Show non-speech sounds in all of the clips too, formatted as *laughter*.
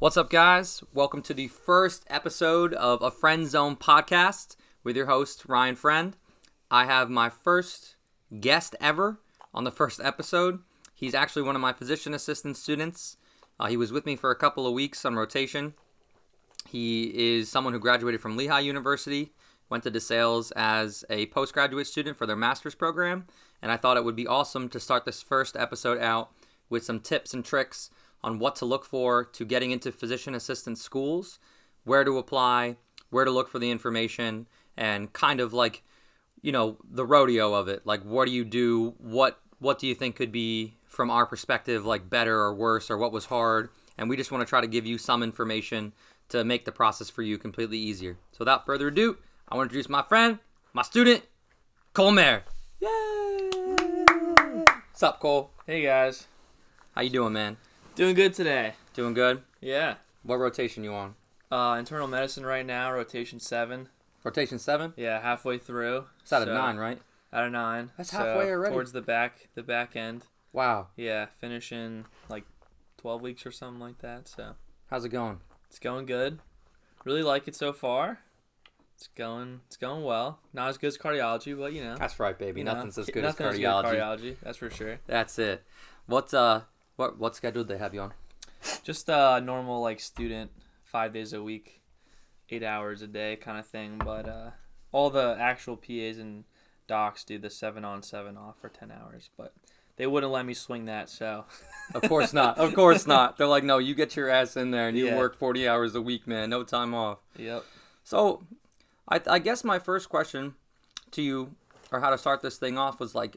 What's up, guys? Welcome to the first episode of a Friend Zone podcast with your host, Ryan Friend. I have my first guest ever on the first episode. He's actually one of my physician assistant students. Uh, he was with me for a couple of weeks on rotation. He is someone who graduated from Lehigh University, went to DeSales as a postgraduate student for their master's program, and I thought it would be awesome to start this first episode out with some tips and tricks on what to look for to getting into physician assistant schools, where to apply, where to look for the information, and kind of like, you know, the rodeo of it. Like, what do you do? What what do you think could be from our perspective like better or worse, or what was hard? And we just want to try to give you some information to make the process for you completely easier. So, without further ado, I want to introduce my friend, my student, Cole Mayer. Yay! What's up, Cole? Hey guys, How you doing, man? Doing good today. Doing good? Yeah. What rotation you on? Uh, internal medicine right now, rotation seven. Rotation seven? Yeah, halfway through. It's out of nine, right? Out of nine. That's So, halfway already. Towards the back, the back end. Wow. Yeah, finishing like twelve weeks or something like that. So How's it going? it's going good. Really like it so far. It's going, it's going well. Not as good as cardiology, but you know, That's right, baby. you know, Nothing's as good nothing as cardiology. cardiology, that's for sure. That's it. What's uh what what schedule did they have you on? Just a normal like student, five days a week, eight hours a day kind of thing. But uh, all the actual PAs and docs do the seven on, seven off for ten hours. But they wouldn't let me swing that, so Of course not. Of course not. *laughs* They're like, no, you get your ass in there and you Yeah. work forty hours a week, man. No time off. yep. So, I, I guess my first question to you, or how to start this thing off, was like,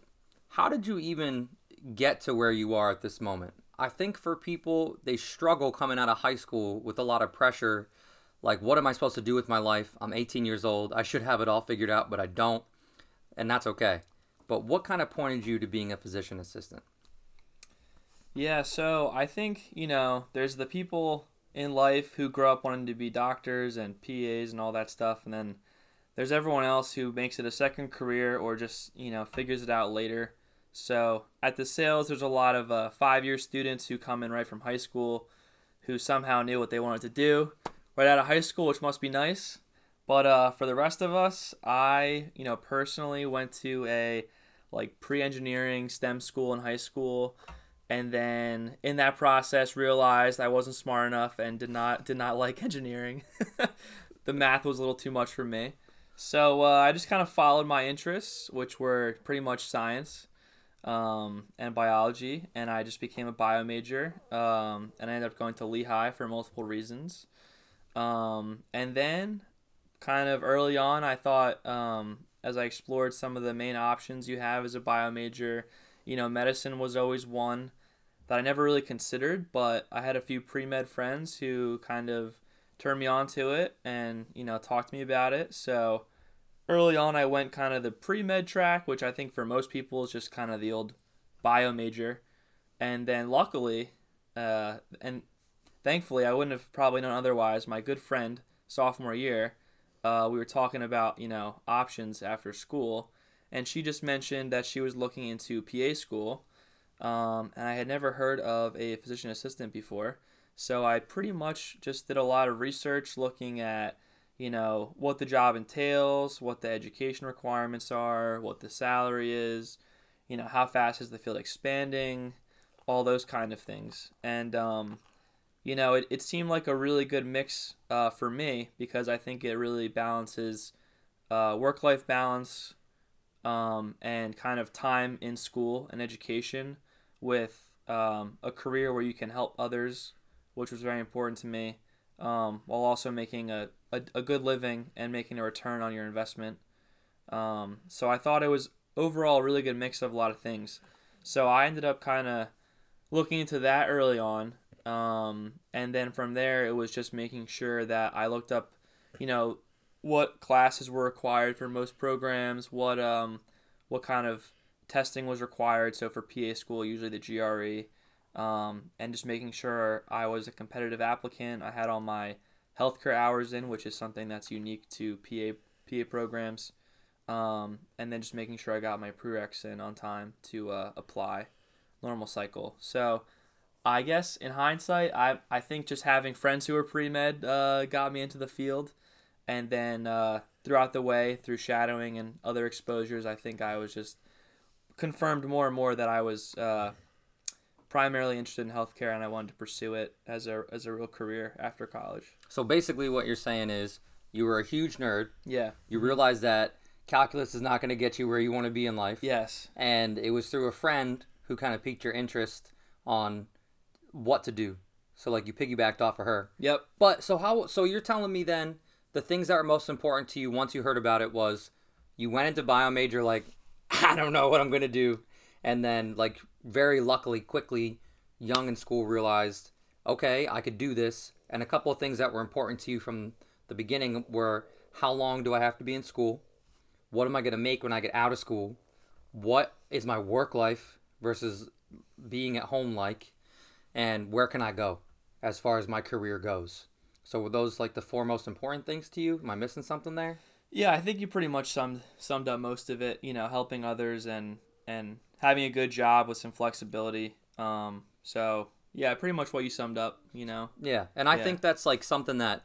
how did you even get to where you are at this moment? I think for people, they struggle coming out of high school with a lot of pressure. Like, what am I supposed to do with my life? I'm 18 years old. I should have it all figured out, but I don't. And that's okay. But what kind of pointed you to being a physician assistant? Yeah, so I think, you know, there's the people in life who grow up wanting to be doctors and PAs and all that stuff, and then there's everyone else who makes it a second career or just, you know, figures it out later. So at DeSales, there's a lot of uh, five year students who come in right from high school who somehow knew what they wanted to do right out of high school, which must be nice. But uh, for the rest of us, I, you know, personally went to a like pre engineering STEM school in high school and then in that process realized I wasn't smart enough and did not did not like *laughs* engineering. *laughs* the math was a little too much for me. So uh, I just kind of followed my interests, which were pretty much science um, and biology, and I just became a bio major. Um, and I ended up going to Lehigh for multiple reasons. Um, and then, kind of early on, I thought um, as I explored some of the main options you have as a bio major, you know, medicine was always one that I never really considered, but I had a few pre med friends who kind of turned me on to it and, you know, talked to me about it. So early on, I went kind of the pre med track, which I think for most people is just kind of the old bio major. And then luckily, uh, and thankfully, I wouldn't have probably known otherwise. My good friend, sophomore year, uh, we were talking about, you know, options after school. And she just mentioned that she was looking into PA school um, and I had never heard of a physician assistant before. So I pretty much just did a lot of research looking at, you know, what the job entails, what the education requirements are, what the salary is, you know, how fast is the field expanding, all those kind of things. And, um, you know, it, it seemed like a really good mix uh, for me because I think it really balances uh, work life balance um, and kind of time in school and education with um, a career where you can help others, which was very important to me, um, while also making a, a, a good living and making a return on your investment. Um, so I thought it was overall a really good mix of a lot of things. So I ended up kind of looking into that early on. Um, and then from there, it was just making sure that I looked up, you know, what classes were required for most programs, what um, what kind of testing was required. So for PA school, usually the GRE, um, and just making sure I was a competitive applicant. I had all my healthcare hours in, which is something that's unique to PA PA programs, um, and then just making sure I got my prereqs in on time to uh, apply, normal cycle. So I guess in hindsight, I I think just having friends who were pre med uh, got me into the field, and then uh, throughout the way through shadowing and other exposures, I think I was just confirmed more and more that I was uh, primarily interested in healthcare and I wanted to pursue it as a as a real career after college. So basically, what you're saying is you were a huge nerd. Yeah. You realized that calculus is not going to get you where you want to be in life. Yes. And it was through a friend who kind of piqued your interest on what to do. So like you piggybacked off of her. Yep. But so how so you're telling me then the things that were most important to you once you heard about it was you went into bio major like *laughs* I don't know what I'm going to do and then like very luckily quickly young in school realized okay, I could do this and a couple of things that were important to you from the beginning were how long do I have to be in school? What am I going to make when I get out of school? What is my work life versus being at home like? And where can I go as far as my career goes? So were those like the four most important things to you? Am I missing something there? Yeah, I think you pretty much summed summed up most of it. You know, helping others and and having a good job with some flexibility. Um, so yeah, pretty much what you summed up. You know. Yeah, and I Yeah. think that's like something that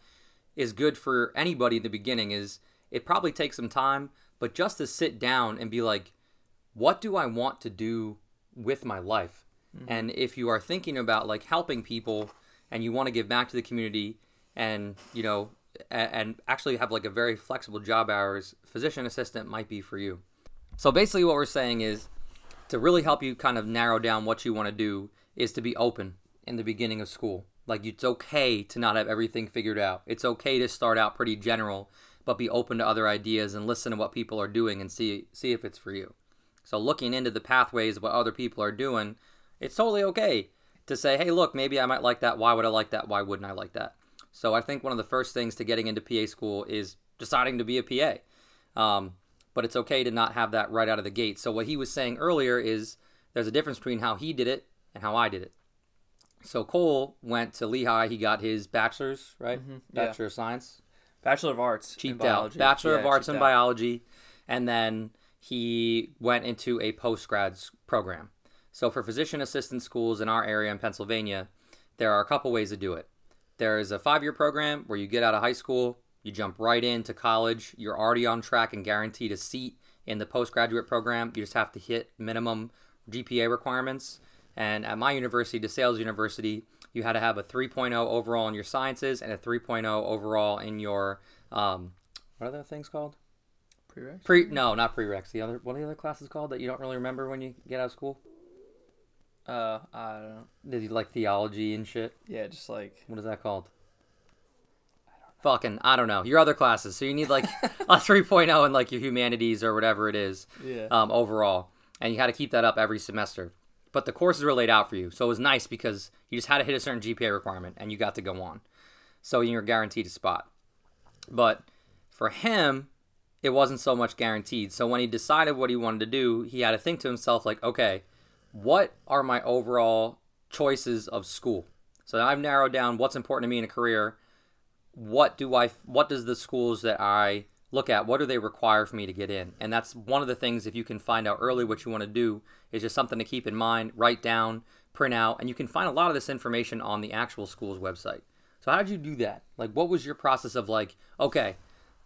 is good for anybody in the beginning. Is it probably takes some time, but just to sit down and be like, what do I want to do with my life? And if you are thinking about like helping people and you want to give back to the community and you know and, and actually have like a very flexible job hours, physician assistant might be for you. So basically, what we're saying is to really help you kind of narrow down what you want to do is to be open in the beginning of school. Like it's okay to not have everything figured out. It's okay to start out pretty general, but be open to other ideas and listen to what people are doing and see see if it's for you. So looking into the pathways of what other people are doing, it's totally okay to say, "Hey, look, maybe I might like that. Why would I like that? Why wouldn't I like that?" So I think one of the first things to getting into PA school is deciding to be a PA. Um, but it's okay to not have that right out of the gate. So what he was saying earlier is there's a difference between how he did it and how I did it. So Cole went to Lehigh. He got his bachelor's, right? Mm-hmm. yeah. Bachelor of Science. Bachelor of Arts. in Cheaped out. biology. Bachelor of Arts in out. Biology. And then he went into a post-grad program. So for physician assistant schools in our area in Pennsylvania, there are a couple ways to do it. There is a five-year program where you get out of high school, you jump right into college, you're already on track and guaranteed a seat in the postgraduate program. You just have to hit minimum GPA requirements. And at my university, DeSales University, you had to have a 3.0 overall in your sciences and a 3.0 overall in your um, what are the things called? Prereqs? Pre no, not prereqs. The other what are the other classes called that you don't really remember when you get out of school? Uh, I don't know. Did you like theology and shit? Yeah, just like What is that called? Fucking, I don't know. Your other classes. So you need like *laughs* a 3.0 in like your humanities or whatever it is yeah. um, overall. And you had to keep that up every semester. But the courses were laid out for you. So it was nice because you just had to hit a certain GPA requirement and you got to go on. So you were guaranteed a spot. But for him, it wasn't so much guaranteed. So when he decided what he wanted to do, he had to think to himself, like, okay, what are my overall choices of school? So I've narrowed down what's important to me in a career. What do I? What does the schools that I look at? What do they require for me to get in? And that's one of the things. If you can find out early what you want to do, is just something to keep in mind. Write down, print out, and you can find a lot of this information on the actual school's website. So how did you do that? Like, what was your process of like, okay,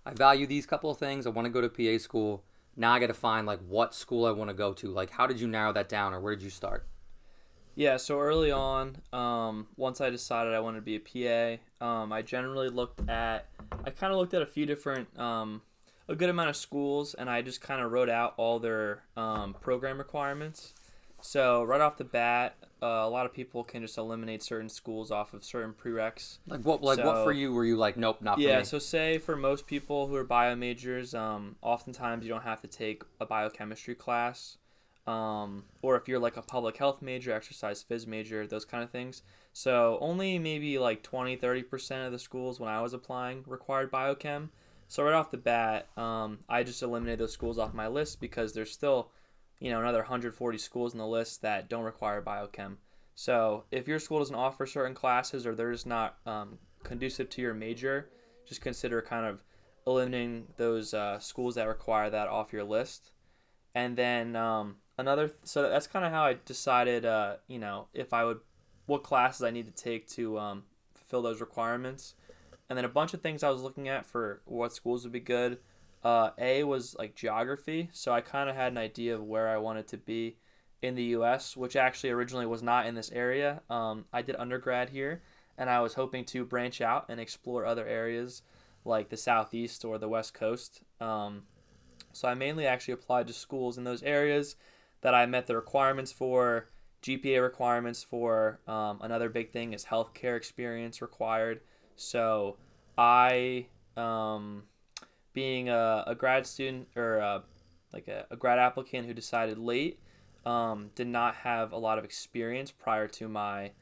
I value these couple of things. I want to go to PA school. Now I got to find like what school I want to go to. Like, how did you narrow that down, or where did you start? Yeah, so early on, um, once I decided I wanted to be a PA, um, I generally looked at, I kind of looked at a few different, um, a good amount of schools, and I just kind of wrote out all their um, program requirements. So right off the bat, uh, a lot of people can just eliminate certain schools off of certain prereqs. Like, what like what for you were you like, nope, not for Yeah, so say for most people who are bio majors, um, oftentimes you don't have to take a biochemistry class. Um, or if you're like a public health major, exercise phys major, those kind of things. So only maybe like 20, 30% of the schools when I was applying required biochem. So right off the bat, um, I just eliminated those schools off my list because there's still, you know, another 140 schools in the list that don't require biochem. So if your school doesn't offer certain classes or they're just not um, conducive to your major, just consider kind of eliminating those uh, schools that require that off your list. And then um, another, so that's kind of how I decided, uh, you know, if I would what classes I need to take to um, fulfill those requirements, and then a bunch of things I was looking at for what schools would be good. Uh, a was like geography, so I kind of had an idea of where I wanted to be in the U.S., which actually originally was not in this area. Um, I did undergrad here, and I was hoping to branch out and explore other areas like the Southeast or the West Coast. Um, so I mainly actually applied to schools in those areas that I met the requirements for, GPA requirements for. Um, another big thing is healthcare experience required. So I, um, being a, a grad student or a, like a, a grad applicant who decided late, um, did not have a lot of experience prior to my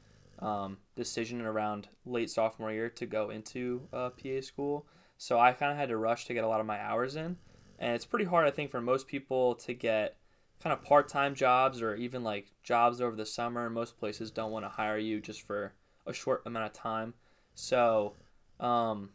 um, decision around late sophomore year to go into uh, PA school. So I kind of had to rush to get a lot of my hours in. And it's pretty hard, I think, for most people to get kind of part time jobs or even like jobs over the summer. Most places don't want to hire you just for a short amount of time. So, um,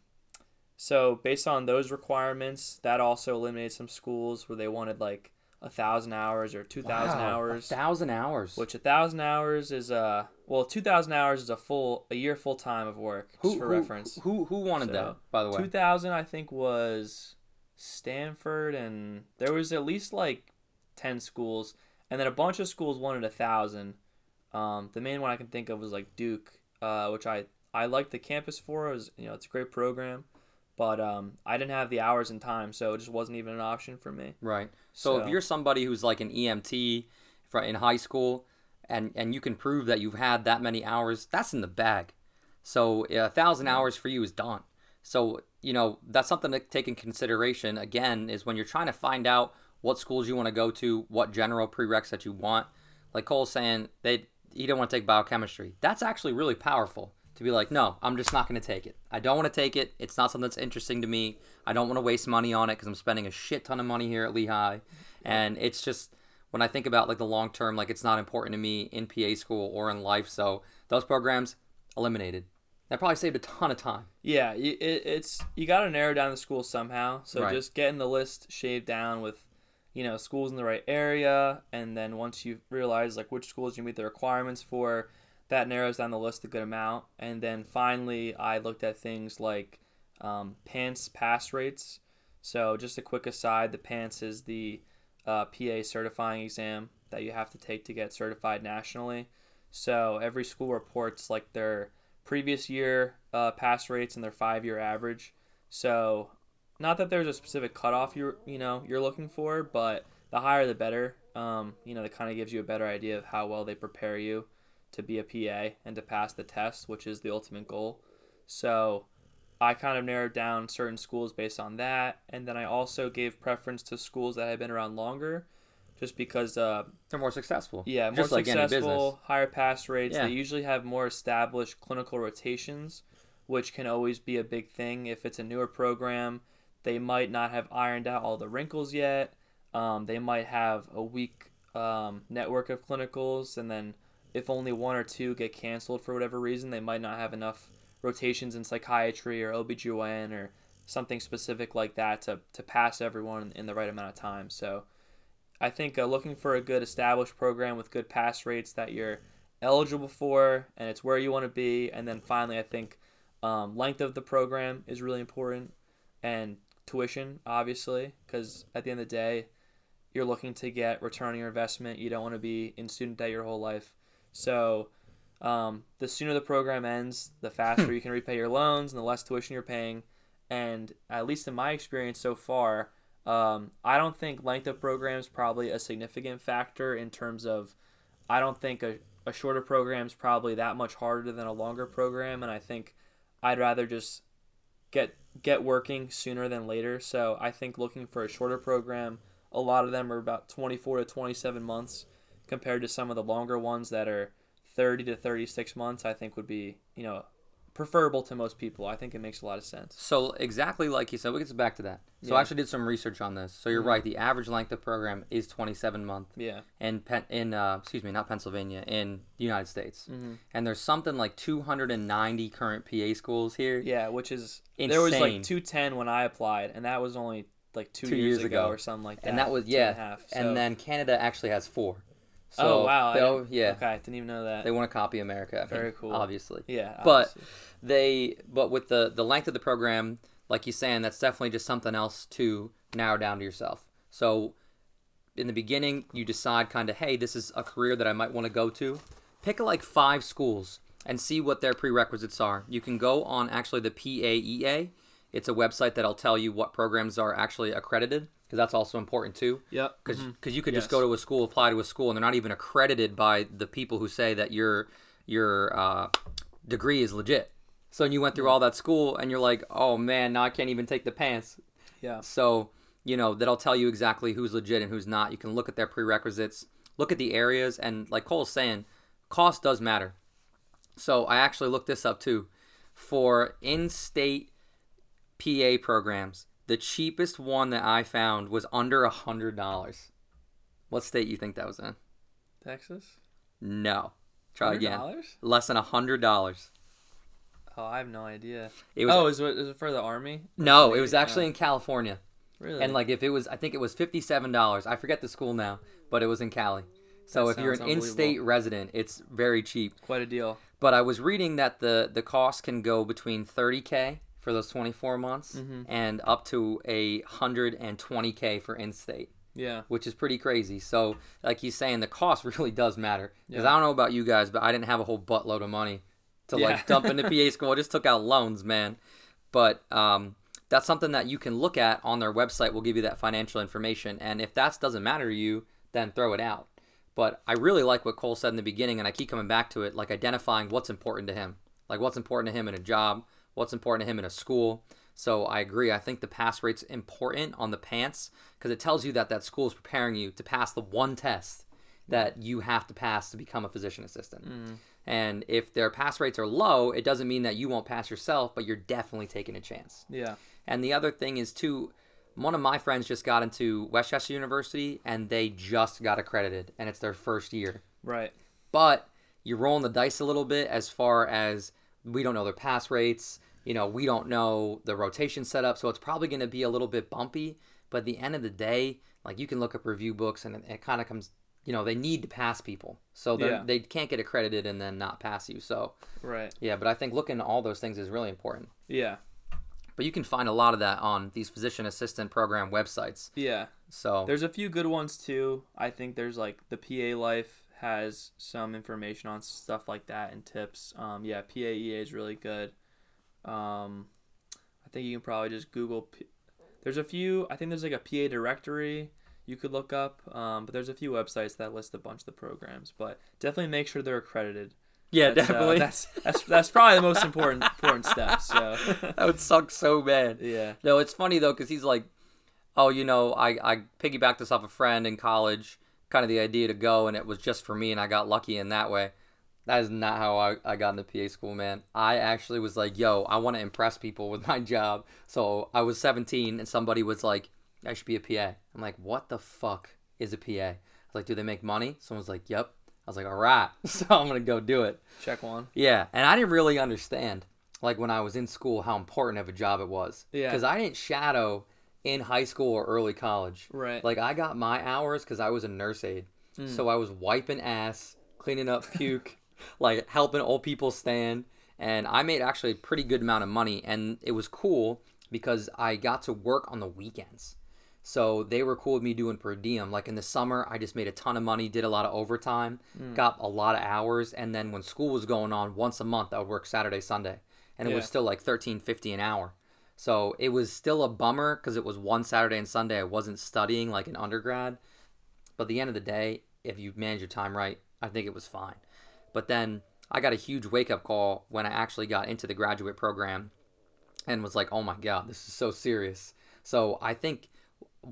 so based on those requirements, that also eliminated some schools where they wanted like a thousand hours or two thousand Wow, hours. A thousand hours. Which a thousand hours is a well, two thousand hours is a full a year full time of work. Just for who, reference, Who who wanted So, that? By the way. two thousand I think was Stanford, and there was at least like ten schools, and then a bunch of schools wanted a thousand. Um, the main one I can think of was like Duke, uh, which I I liked the campus for. It was you know it's a great program, but um, I didn't have the hours and time, so it just wasn't even an option for me. Right. So, if you're somebody who's like an EMT in high school, and and you can prove that you've had that many hours, that's in the bag. So a thousand hours for you is done. So you know that's something to take in consideration. Again, is when you're trying to find out what schools you want to go to, what general prereqs that you want. Like Cole's saying, they he don't want to take biochemistry. That's actually really powerful to be like, no, I'm just not going to take it. I don't want to take it. It's not something that's interesting to me. I don't want to waste money on it because I'm spending a shit ton of money here at Lehigh, and it's just when I think about like the long term, like it's not important to me in PA school or in life. So those programs eliminated. That probably saved a ton of time. Yeah, it, it's you got to narrow down the schools somehow. So Right. just getting the list shaved down with, you know, schools in the right area, and then once you realize like which schools you meet the requirements for, that narrows down the list a good amount. And then finally, I looked at things like um, PANCE pass rates. So just a quick aside, the PANCE is the uh, PA certifying exam that you have to take to get certified nationally. So every school reports like their previous year uh, pass rates and their five year average. So not that there's a specific cutoff you're you know you're looking for, but the higher the better. Um, you know, that kind of gives you a better idea of how well they prepare you to be a PA and to pass the test, which is the ultimate goal. So I kind of narrowed down certain schools based on that, and then I also gave preference to schools that had been around longer, just because uh, They're more successful. yeah, more just like successful, higher pass rates. Yeah. They usually have more established clinical rotations, which can always be a big thing. If it's a newer program, they might not have ironed out all the wrinkles yet. Um, they might have a weak um, network of clinicals, and then if only one or two get canceled for whatever reason, they might not have enough rotations in psychiatry or OBGYN or something specific like that to, to pass everyone in the right amount of time. So I think uh, looking for a good established program with good pass rates that you're eligible for and it's where you want to be. And then finally, I think um, length of the program is really important and tuition, obviously, because at the end of the day, you're looking to get return on your investment. You don't want to be in student debt your whole life. So um, the sooner the program ends, the faster you can repay your loans and the less tuition you're paying. And at least in my experience so far, um, I don't think length of program is probably a significant factor in terms of. I don't think a, a shorter program is probably that much harder than a longer program, and I think I'd rather just get get working sooner than later. So I think looking for a shorter program, a lot of them are about 24 to 27 months compared to some of the longer ones that are 30 to 36 months. I think would be you know preferable to most people. I think it makes a lot of sense. So exactly like you said, we get back to that. So Yeah. I actually did some research on this. So you're Mhm. right. The average length of program is 27 month Yeah. in Pen- in uh, excuse me, not Pennsylvania, in the United States. hmm And there's something like 290 current PA schools here. Yeah, which is Insane. there was like 210 when I applied, and that was only like two, Two years, years ago, ago. or something like that. And that was yeah. and, a half, so- And then Canada actually has four. So oh wow! Yeah, Okay, I didn't even know that. they want to copy America. I Very mean, cool. Obviously, yeah, but- they but with the the length of the program, like you're saying, that's definitely just something else to narrow down to yourself. So in the beginning, you decide kind of, hey, this is a career that I might want to go to. Pick like five schools and see what their prerequisites are. You can go on actually the PAEA. It's a website that'll tell you what programs are actually accredited because that's also important too. yep. Because mhm. you could just go to a school, apply to a school, and they're not even accredited by the people who say that your your uh, degree is legit. So you went through all that school, and you're like, oh man, now I can't even take the PANCE. Yeah. So you know that'll tell you exactly who's legit and who's not. You can look at their prerequisites, look at the areas, and like Cole's saying, cost does matter. So I actually looked this up too. For in-state PA programs, the cheapest one that I found was under a hundred dollars. What state you think that was in? Texas. No. Try again. $100? Less than a hundred dollars. Oh, I have no idea. It was oh, is it, is it for the army? No, it was actually Oh, in California. really. And like if it was I think it was fifty seven dollars. I forget the school now, but it was in Cali. So That if you're an in state resident, it's very cheap. quite a deal. But I was reading that the the cost can go between thirty K for those twenty four months Mhm. and up to a hundred and twenty K for in state. Yeah. which is pretty crazy. So, like he's saying, the cost *laughs* really does matter. Because Yeah. I don't know about you guys, but I didn't have a whole buttload of money to Yeah. like dump into *laughs* PA school. I just took out loans, man. But um, that's something that you can look at on their website. Will give you that financial information, and if that doesn't matter to you, then throw it out. But I really like what Cole said in the beginning, and I keep coming back to it, like identifying what's important to him, like what's important to him in a job, what's important to him in a school. So I agree. I think the pass rate's important on the PANCE because it tells you that that school is preparing you to pass the one test that you have to pass to become a physician assistant. Mm. And if their pass rates are low, it doesn't mean that you won't pass yourself, but you're definitely taking a chance. Yeah. And the other thing is too, one of my friends just got into West Chester University and they just got accredited and it's their first year. Right. But you're rolling the dice a little bit as far as we don't know their pass rates, you know, we don't know the rotation setup, so it's probably going to be a little bit bumpy, but at the end of the day, like you can look up review books and it, it kind of comes you know they need to pass people so they Yeah. they can't get accredited and then not pass you so Right. yeah but i think looking at all those things is really important Yeah. but you can find a lot of that on these physician assistant program websites. Yeah. So There's a few good ones too. I think there's like the PA Life has some information on stuff like that and tips. Um, yeah, PAEA is really good. Um, I think you can probably just Google. P- there's a few. I think there's like a PA directory you could look up. Um, but there's a few websites that list a bunch of the programs. But definitely make sure they're accredited. yeah, That's, uh, definitely. that's that's that's probably the most important important step. So *laughs* that would suck so bad. yeah. No, it's funny though because he's like, oh, you know, I I piggybacked this off a friend in college, kind of the idea to go, and it was just for me, and I got lucky in that way. That is not how I, I got into PA school, man. I actually was like, yo, I want to impress people with *laughs* my job. So I was 17, and somebody was like, I should be a PA. I'm like, what the fuck is a PA? I was like, do they make money? Someone's like, yep. I was like, all right. *laughs* So I'm going to go do it. Check one. Yeah, and I didn't really understand, like when I was in school, how important of a job it was. Yeah. Because I didn't shadow in high school or early college. Right. Like I got my hours because I was a nurse aide, hmm. so I was wiping ass, cleaning up puke, *laughs* like helping old people stand, and I made actually a pretty good amount of money, and it was cool because I got to work on the weekends. So they were cool with me doing per diem. Like in the summer, I just made a ton of money, did a lot of overtime, hmm. got a lot of hours, and then when school was going on, once a month I would work Saturday, Sunday, and it was still like thirteen fifty an hour. So it was still a bummer because it was one Saturday and Sunday. I wasn't studying like an undergrad, but at the end of the day, if you manage your time right, I think it was fine. But then I got a huge wake up call when I actually got into the graduate program and was like, oh my God, this is so serious. So I think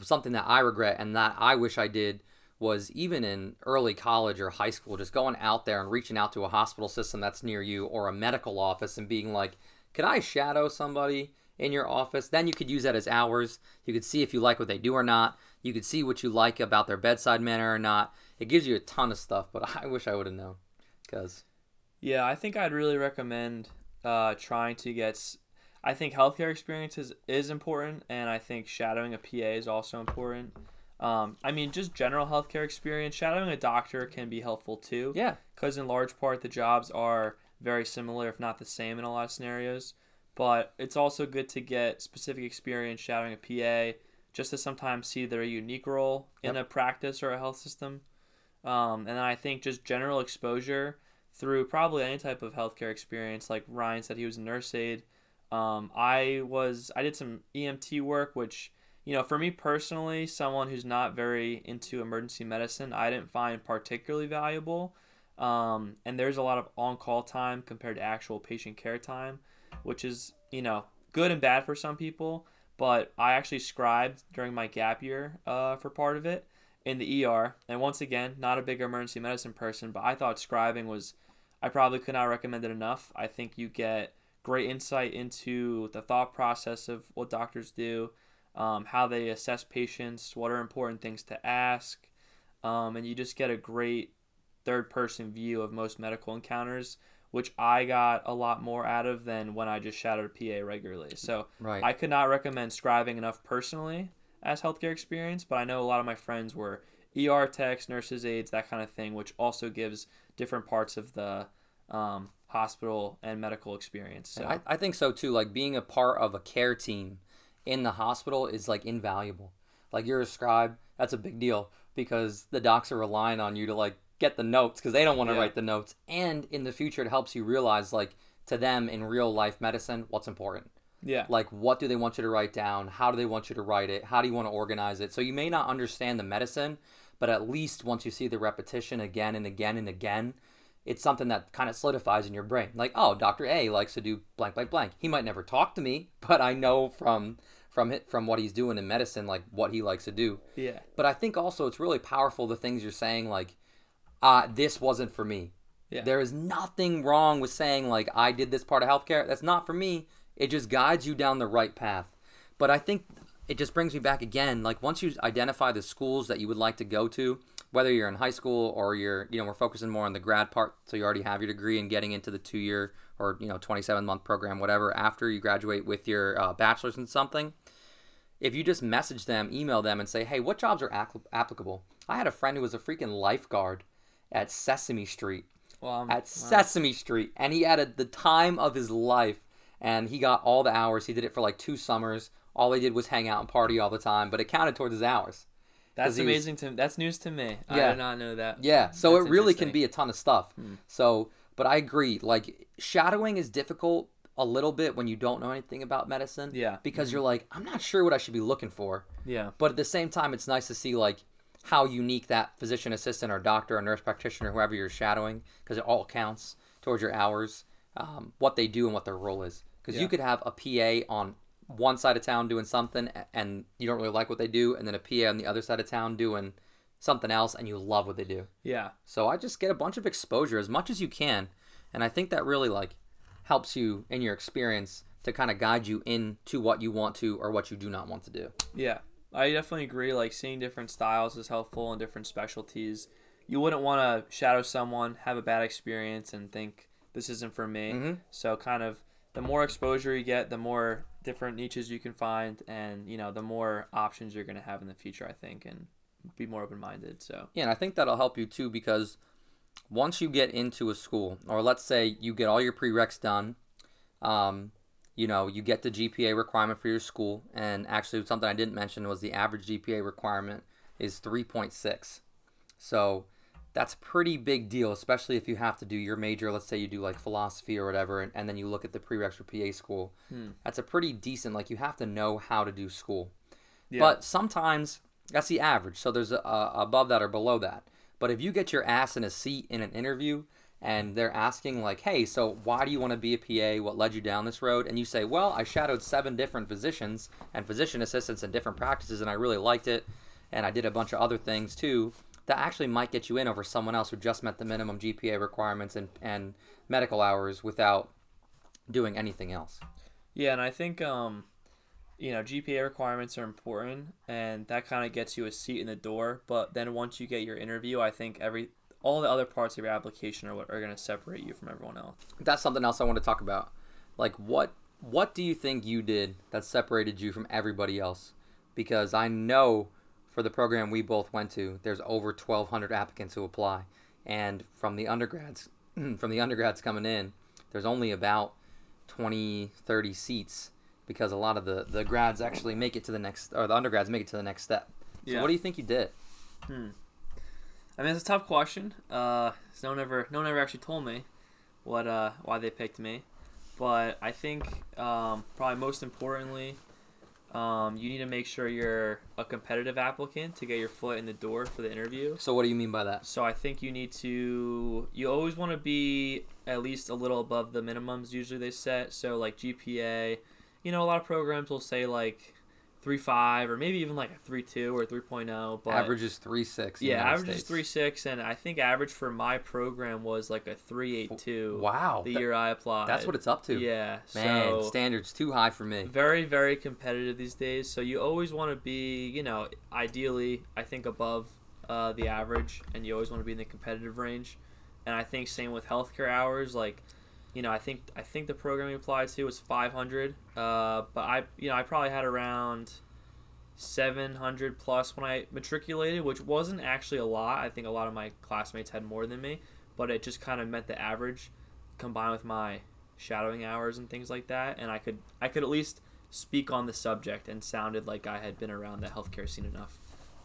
something that I regret and that I wish I did was even in early college or high school, just going out there and reaching out to a hospital system that's near you or a medical office and being like, could I shadow somebody in your office? Then you could use that as hours. You could see if you like what they do or not. You could see what you like about their bedside manner or not. It gives you a ton of stuff, but *laughs* I wish I would have known. Because, Yeah, I think I'd really recommend uh, trying to get. I think healthcare experience is, is important, and I think shadowing a PA is also important. Um, I mean, just general healthcare experience. Shadowing a doctor can be helpful too. Yeah. Because in large part, the jobs are very similar, if not the same, in a lot of scenarios. But it's also good to get specific experience shadowing a PA, just to sometimes see their unique role in Yep. a practice or a health system. Um, and I think just general exposure through probably any type of healthcare experience. Like Ryan said, he was a nurse aide. Um, I was I did some EMT work, which you know for me personally, someone who's not very into emergency medicine, I didn't find particularly valuable. Um, and there's a lot of on-call time compared to actual patient care time, which is you know good and bad for some people. But I actually scribed during my gap year uh, for part of it in the ER. And once again, not a big emergency medicine person, but I thought scribing was, I probably could not recommend it enough. I think you get great insight into the thought process of what doctors do, um, how they assess patients, what are important things to ask, um, and you just get a great third person view of most medical encounters, which I got a lot more out of than when I just shadowed a PA regularly. So Right. I could not recommend scribing enough personally as healthcare experience, but I know a lot of my friends were ER techs, nurses, aides, that kind of thing, which also gives different parts of the um, hospital and medical experience. So I, I think so too. Like being a part of a care team in the hospital is like invaluable. Like you're a scribe, that's a big deal because the docs are relying on you to like get the notes because they don't want to Yeah. write the notes. And in the future, it helps you realize like to them in real life medicine what's important. yeah, Like what do they want you to write down? How do they want you to write it? How do you want to organize it? So you may not understand the medicine, but at least once you see the repetition again and again and again, it's something that kind of solidifies in your brain. Like, oh, Doctor A likes to do blank, blank, blank. He might never talk to me, *laughs* but I know from from it from what he's doing in medicine, like what he likes to do. yeah, But I think also it's really powerful the things you're saying, like, uh, this wasn't for me. Yeah. There is nothing wrong with saying like I did this part of healthcare. That's not for me. It just guides you down the right path. But I think it just brings me back again. Like once you identify the schools that you would like to go to, whether you're in high school or you're, you know, we're focusing more on the grad part, so you already have your degree and getting into the two year or you know 27 month program, whatever, after you graduate with your uh, bachelor's in something. If you just message them, email them, and say, "Hey, what jobs are ac- applicable?" I had a friend who was a freaking lifeguard at Sesame Street well, I'm, at Sesame Street, and he had the time of his life, and he got all the hours. He did it for like two summers. All he did was hang out and party all the time, but it counted towards his hours. That's he was- amazing to that's news to me. I did not know that. Yeah, so That's it really can be a ton of stuff. Hmm. So, but I agree. Like shadowing is difficult a little bit when you don't know anything about medicine. Yeah. because mm-hmm. you're like, I'm not sure what I should be looking for. Yeah, But at the same time, it's nice to see like how unique that physician assistant or doctor or nurse practitioner, whoever you're shadowing, because it all counts towards your hours, um, what they do and what their role is. Because Yeah. you could have a PA on one side of town doing something and you don't really like what they do, and then a PA on the other side of town doing something else and you love what they do. yeah, So I just get a bunch of exposure as much as you can, and I think that really like helps you in your experience to kind of guide you into what you want to or what you do not want to do. yeah. I definitely agree. Like seeing different styles is helpful and different specialties. You wouldn't want to shadow someone, have a bad experience, and think this isn't for me. Mhm. So kind of the more exposure you get, the more different niches you can find, and you know the more options you're going to have in the future. I think, and be more open minded. So Yeah, and I think that'll help you too because once you get into a school, or let's say you get all your prereqs done, um, you know, you get the GPA requirement for your school, and actually something I didn't mention was the average GPA requirement is 3.6. So that's a pretty big deal, especially if you have to do your major. Let's say you do like philosophy or whatever, and, and then you look at the prereqs for PA school. Hmm. That's a pretty decent, like, you have to know how to do school. yeah, But sometimes that's the average. So there's a, a above that or below that. But if you get your ass in a seat in an interview and they're asking like, "Hey, so why do you want to be a PA? What led you down this road?" and you say, "Well, I shadowed seven different physicians and physician assistants in different practices and I really liked it and I did a bunch of other things too." That actually might get you in over someone else who just met the minimum GPA requirements and, and medical hours without doing anything else. yeah, and I think um, you know GPA requirements are important, and that kind of gets you a seat in the door. But then once you get your interview, I think every all the other parts of your application are what are going to separate you from everyone else. that's something else I want to talk about. Like what what do you think you did that separated you from everybody else? Because I know for the program we both went to, there's over 1,200 applicants who apply, and from the undergrads, *clears throat* from the undergrads coming in, there's only about 20, 30 seats because a lot of the the grads actually make it to the next, or the undergrads make it to the next step. So Yeah. what do you think you did? Hmm. I mean, it's a tough question. Uh, no one ever, no one ever actually told me what, uh, why they picked me. But I think um, probably most importantly, um, you need to make sure you're a competitive applicant to get your foot in the door for the interview. So what do you mean by that? So I think you need to. You always want to be at least a little above the minimums usually they set. So like GPA, you know, a lot of programs will say like three five or maybe even like a three two or three three oh. But average is three six. yeah, average is three six, and I think average for my program was like a three eight two. Wow, The that- year I applied. that's what it's up to. Yeah, Man, so standards too high for me. very very competitive these days. So you always want to be, you know, ideally I think above uh, the average, and you always want to be in the competitive range. And I think same with healthcare hours, like. You know, I think I think the program we applied to was 500, uh, but I you know I probably had around 700 plus when I matriculated, which wasn't actually a lot. I think a lot of my classmates had more than me, but it just kind of met the average combined with my shadowing hours and things like that, and I could I could at least speak on the subject and sounded like I had been around the healthcare scene enough.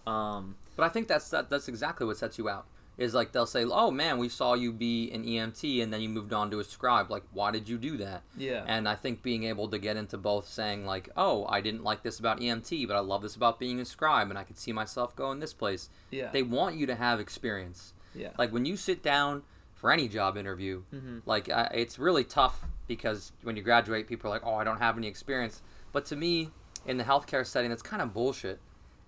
Um, But I think that's that, that's exactly what sets you out. Is like they'll say, "Oh man, we saw you be an EMT and then you moved on to a scribe. Like, why did you do that?" yeah, And I think being able to get into both saying like, "Oh, I didn't like this about EMT, but I love this about being a scribe and I could see myself going this place." yeah, They want you to have experience. yeah, Like when you sit down for any job interview, hmm like uh, it's really tough because when you graduate, people are like, "Oh, I don't have any experience." But to me, in the healthcare setting, that's kind of bullshit,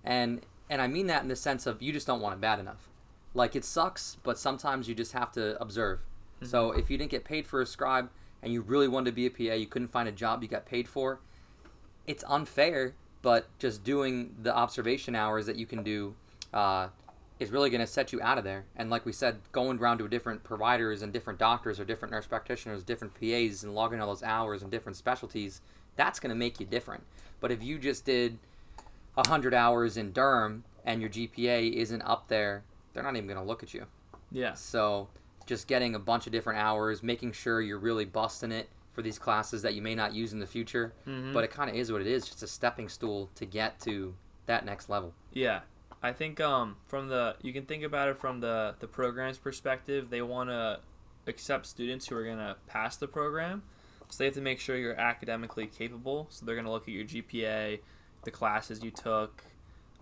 and and I mean that in the sense of you just don't want it bad enough. Like it sucks, but sometimes you just have to observe. So if you didn't get paid for a scribe and you really wanted to be a PA, you couldn't find a job you got paid for. It's unfair, but just doing the observation hours that you can do uh, is really going to set you out of there. And like we said, going around to different providers and different doctors or different nurse practitioners, different PAs, and logging all those hours and different specialties, that's going to make you different. But if you just did 100 hours in derm and your GPA isn't up there, they're not even going to look at you. yeah, So just getting a bunch of different hours, making sure you're really busting it for these classes that you may not use in the future. Mhm. But it kind of is what it is, just a stepping stool to get to that next level. Yeah, I think um from the you can think about it from the the program's perspective. They want to accept students who are gonna pass the program, so they have to make sure you're academically capable. So they're gonna look at your GPA, the classes you took,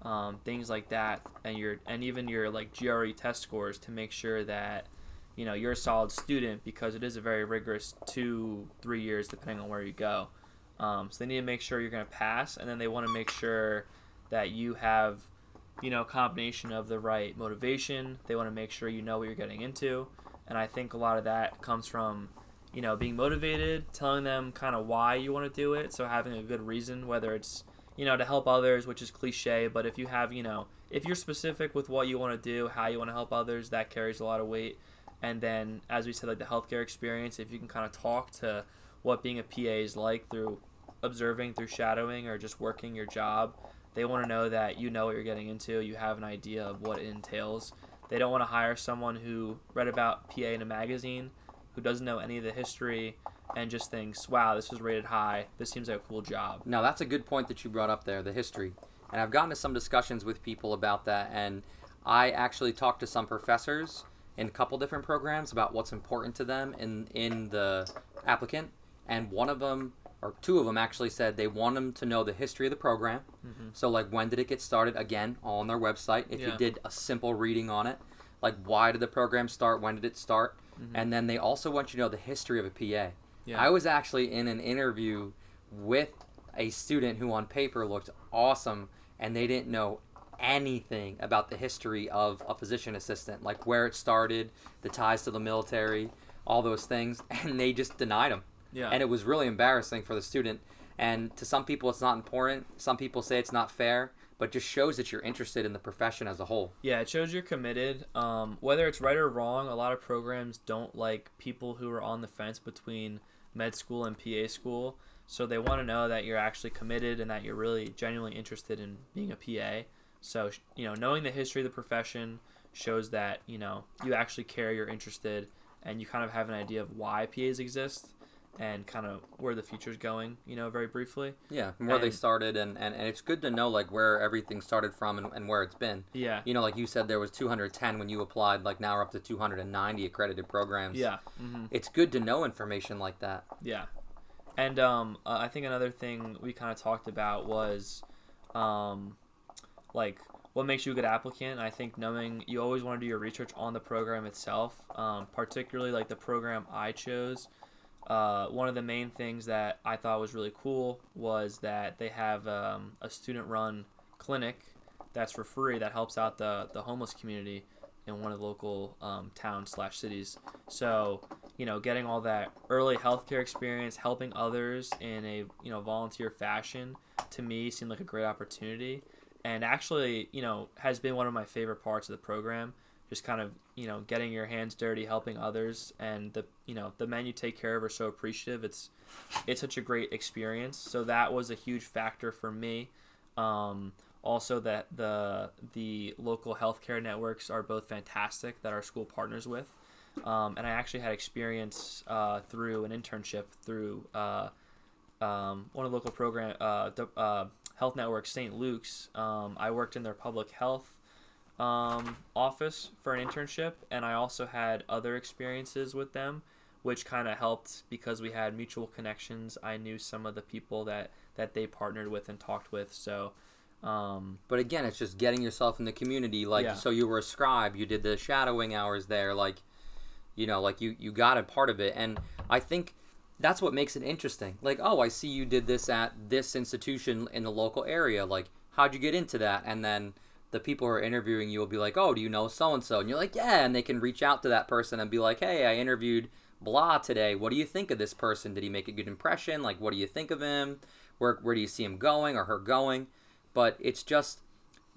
um, things like that, and your and even your like GRE test scores to make sure that you know you're a solid student because it is a very rigorous two three years depending on where you go. Um, so they need to make sure you're gonna pass, and then they want to make sure that you have you know combination of the right motivation. They want to make sure you know what you're getting into. And i think a lot of that comes from you know being motivated telling them kind of why you want to do it. So having a good reason whether it's you know to help others which is cliche but if you have you know if you're specific with what you want to do how you want to help others that carries a lot of weight and then as we said like the healthcare experience if you can kind of talk to what being a pa is like through observing through shadowing or just working your job they want to know that you know what you're getting into, you have an idea of what it entails. They don't want to hire someone who read about PA in a magazine, who doesn't know any of the history, and just thinks, wow, this was rated high. This seems like a cool job. Now, that's a good point that you brought up there, the history. And I've gotten to some discussions with people about that, and I actually talked to some professors in a couple different programs about what's important to them in, in the applicant. And one of them, or two of them actually said they want them to know the history of the program. Mhm. So, like, when did it get started? Again, all on their website. If you did a simple reading on it, like, why did the program start? When did it start? Mhm. And then they also want you to know the history of a PA. Yeah. I was actually in an interview with a student who on paper looked awesome and they didn't know anything about the history of a physician assistant, like where it started, the ties to the military, all those things, *laughs* and they just denied him. yeah. And it was really embarrassing for the student. And to some people, it's not important. Some people say it's not fair, but just shows that you're interested in the profession as a whole. Yeah, it shows you're committed. Um, whether it's right or wrong, a lot of programs don't like people who are on the fence between med school and PA school. So they want to know that you're actually committed and that you're really genuinely interested in being a PA. So you know, knowing the history of the profession shows that you know you actually care, you're interested, and you kind of have an idea of why PAs exist and kind of where the future's going. You know, very briefly. Yeah, and where they started, and, and, and it's good to know like where everything started from and, and where it's been. Yeah. You know, like you said, there was 210 when you applied. Like now we're up to 290 accredited programs. Yeah. hmm It's good to know information like that. Yeah, and um, uh, I think another thing we kind of talked about was, um, like what makes you a good applicant. I think knowing you always want to do your research on the program itself, um, particularly like the program I chose. Uh, one of the main things that I thought was really cool was that they have um, a student-run clinic that's for free that helps out the the homeless community in one of the local um, towns slash cities. So you know, getting all that early healthcare experience, helping others in a you know volunteer fashion, to me seemed like a great opportunity, and actually you know has been one of my favorite parts of the program. Just kind of you know getting your hands dirty, helping others, and the you know the men you take care of are so appreciative. It's it's such a great experience. So that was a huge factor for me. Um, also, that the the local healthcare networks are both fantastic that our school partners with. Um, and I actually had experience uh, through an internship through uh, um, one of the local program uh, uh, health networks, St. Luke's. Um, I worked in their public health um, office for an internship, and I also had other experiences with them, which kind of helped because we had mutual connections. I knew some of the people that that they partnered with and talked with, so. Um, But again, it's just getting yourself in the community. Like, Yeah. so you were a scribe, you did the shadowing hours there. Like, you know, like you you got a part of it, and I think that's what makes it interesting. Like, oh, I see you did this at this institution in the local area. Like, how'd you get into that? And then the people who are interviewing you will be like, oh, do you know so and so? And you're like, yeah, and they can reach out to that person and be like, hey, I interviewed blah today. What do you think of this person? Did he make a good impression? Like, what do you think of him? Where where do you see him going or her going? But it's just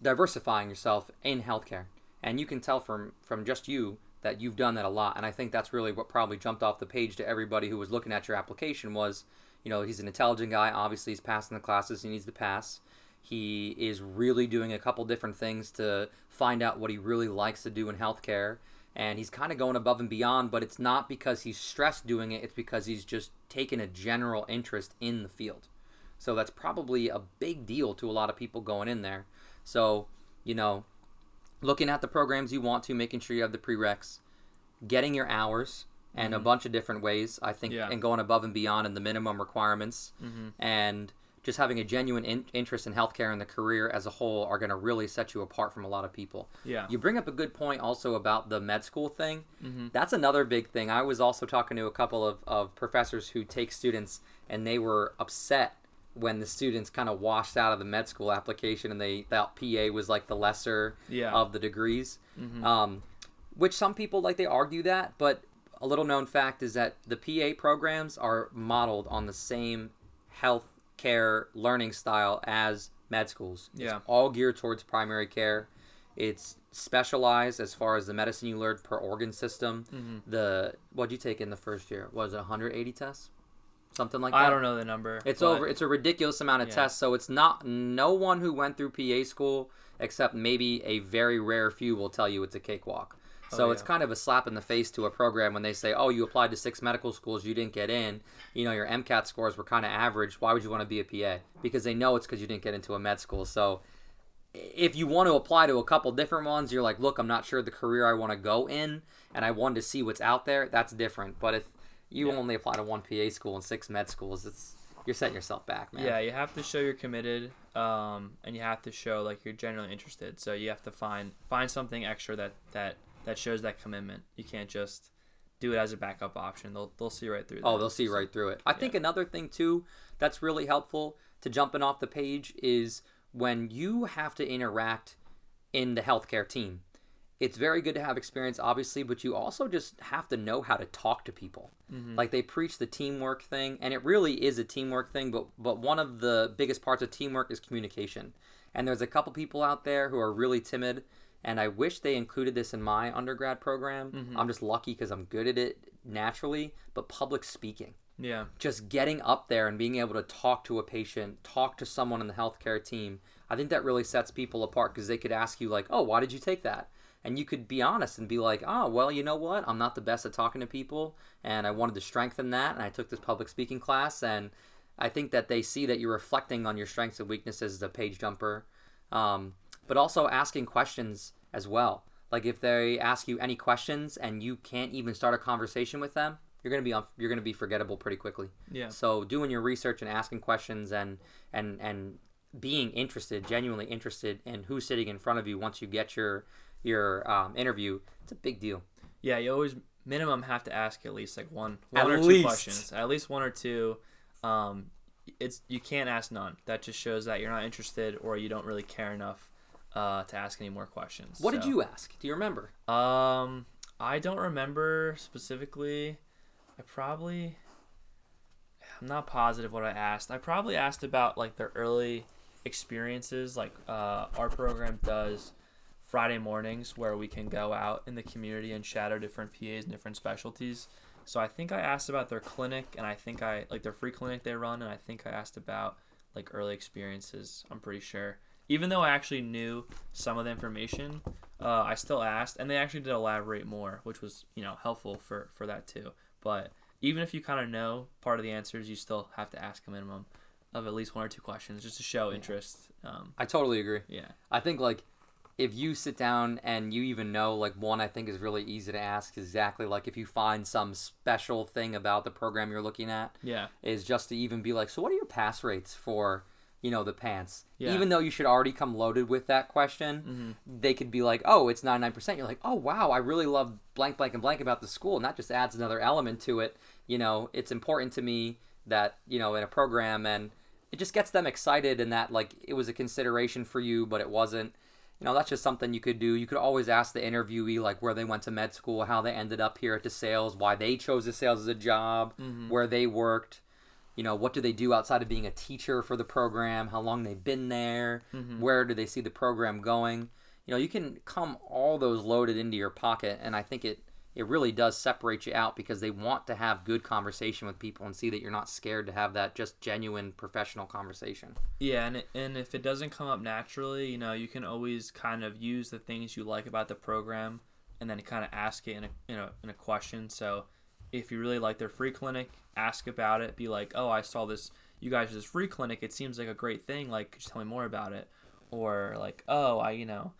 diversifying yourself in healthcare and you can tell from from just you that you've done that a lot and i think that's really what probably jumped off the page to everybody who was looking at your application was you know he's an intelligent guy obviously he's passing the classes he needs to pass he is really doing a couple different things to find out what he really likes to do in healthcare. And he's kind of going above and beyond but it's not because he's stressed doing it it's because he's just taken a general interest in the field. So that's probably a big deal to a lot of people going in there. So, you know, looking at the programs you want to, making sure you have the prereqs, getting your hours and a mm-hmm. bunch of different ways, I think, Yeah. and going above and beyond in the minimum requirements. Mm-hmm. And just having a genuine in- interest in healthcare and the career as a whole are going to really set you apart from a lot of people. Yeah. You bring up a good point also about the med school thing. Mm-hmm. That's another big thing. I was also talking to a couple of, of professors who take students, and they were upset when the students kind of washed out of the med school application and they thought PA was like the lesser Yeah. of the degrees. Mhm. Um, which some people like they argue that, but a little known fact is that the PA programs are modeled on the same health care learning style as med schools. Yeah. It's all geared towards primary care. It's specialized as far as the medicine you learned per organ system. Mhm. The what'd you take in the first year? Was it 180 tests? Something like that. I don't know the number. It's over. It's a ridiculous amount of Yeah. tests. So it's not. No one who went through PA school, except maybe a very rare few, will tell you it's a cakewalk. So Oh, it's kind of a slap in the face to a program when they say, "Oh, you applied to six medical schools, you didn't get in. You know, your MCAT scores were kind of average. Why would you want to be a PA? Because they know it's because you didn't get into a med school. So if you want to apply to a couple different ones, you're like, look, I'm not sure the career I want to go in, and I wanted to see what's out there. That's different. But if you Yeah. only apply to one PA school and six med schools, it's you're setting yourself back, man. Yeah, you have to show you're committed, um, and you have to show like you're genuinely interested. So you have to find find something extra that that that shows that commitment. You can't just do it as a backup option. They'll they'll see right through. Oh, that. Oh, they'll see right through it. I think another thing too that's really helpful to jumping off the page is when you have to interact in the healthcare team. It's very good to have experience, obviously, but you also just have to know how to talk to people. Mm-hmm. Like they preach the teamwork thing, and it really is a teamwork thing. But but one of the biggest parts of teamwork is communication. And there's a couple people out there who are really timid, and I wish they included this in my undergrad program. I'm just lucky because I'm good at it naturally. But public speaking Yeah. just getting up there and being able to talk to a patient, talk to someone in the healthcare team, I think that really sets people apart because they could ask you like, "Oh, why did you take that?" And you could be honest and be like, "Oh, well, you know what? I'm not the best at talking to people, and I wanted to strengthen that, and I took this public speaking class, and I think that they see that you're reflecting on your strengths and weaknesses as a page jumper, um, but also asking questions as well. Like if they ask you any questions and you can't even start a conversation with them, you're gonna be on, you're gonna be forgettable pretty quickly. Yeah. So doing your research and asking questions and and and being interested, genuinely interested in who's sitting in front of you once you get your your um, interview, it's a big deal. Yeah, you always minimum have to ask at least like one one At or least. two questions. At least one or two. Um, it's you can't ask none. That just shows that you're not interested or you don't really care enough uh, to ask any more questions. What did you ask? Do you remember? Um, I don't remember specifically. I probably. I'm not positive what I asked. I probably asked about like their early experiences. Like uh, our program does Friday mornings where we can go out in the community and shadow different PAs and different specialties. So I think I asked about their clinic, and I think I like their free clinic they run, and I think I asked about like early experiences. I'm pretty sure. Even though I actually knew some of the information, uh, I still asked, and they actually did elaborate more, which was you know helpful for for that too. But even if you kind of know part of the answers, you still have to ask a minimum of at least one or two questions just to show interest. Um, I totally agree. yeah, I think like if you sit down and you even know like one I think is really easy to ask exactly like if you find some special thing about the program you're looking at yeah, is just to even be like so what are your pass rates for you know the PANCE. Yeah. even though you should already come loaded with that question mm-hmm. they could be like oh it's 99% you're like oh wow I really love blank blank and blank about the school. And that just adds another element to it. You know it's important to me that you know in a program and it just gets them excited and that like it was a consideration for you but it wasn't. You know that's just something you could do. You could always ask the interviewee like where they went to med school how they ended up here at DeSales why they chose DeSales as a job mm-hmm. where they worked you know what do they do outside of being a teacher for the program? How long they've been there? Mm-hmm. Where do they see the program going? You know you can come all those loaded into your pocket and i think it it really does separate you out because they want to have good conversation with people and see that you're not scared to have that just genuine professional conversation. Yeah, and it, and if it doesn't come up naturally, you know, you can always kind of use the things you like about the program, and then kind of ask it in a in a in a question. So, if you really like their free clinic, ask about it. Be like, oh, I saw this. You guys have this free clinic. It seems like a great thing. Like, could you tell me more about it? Or like, oh, I you know,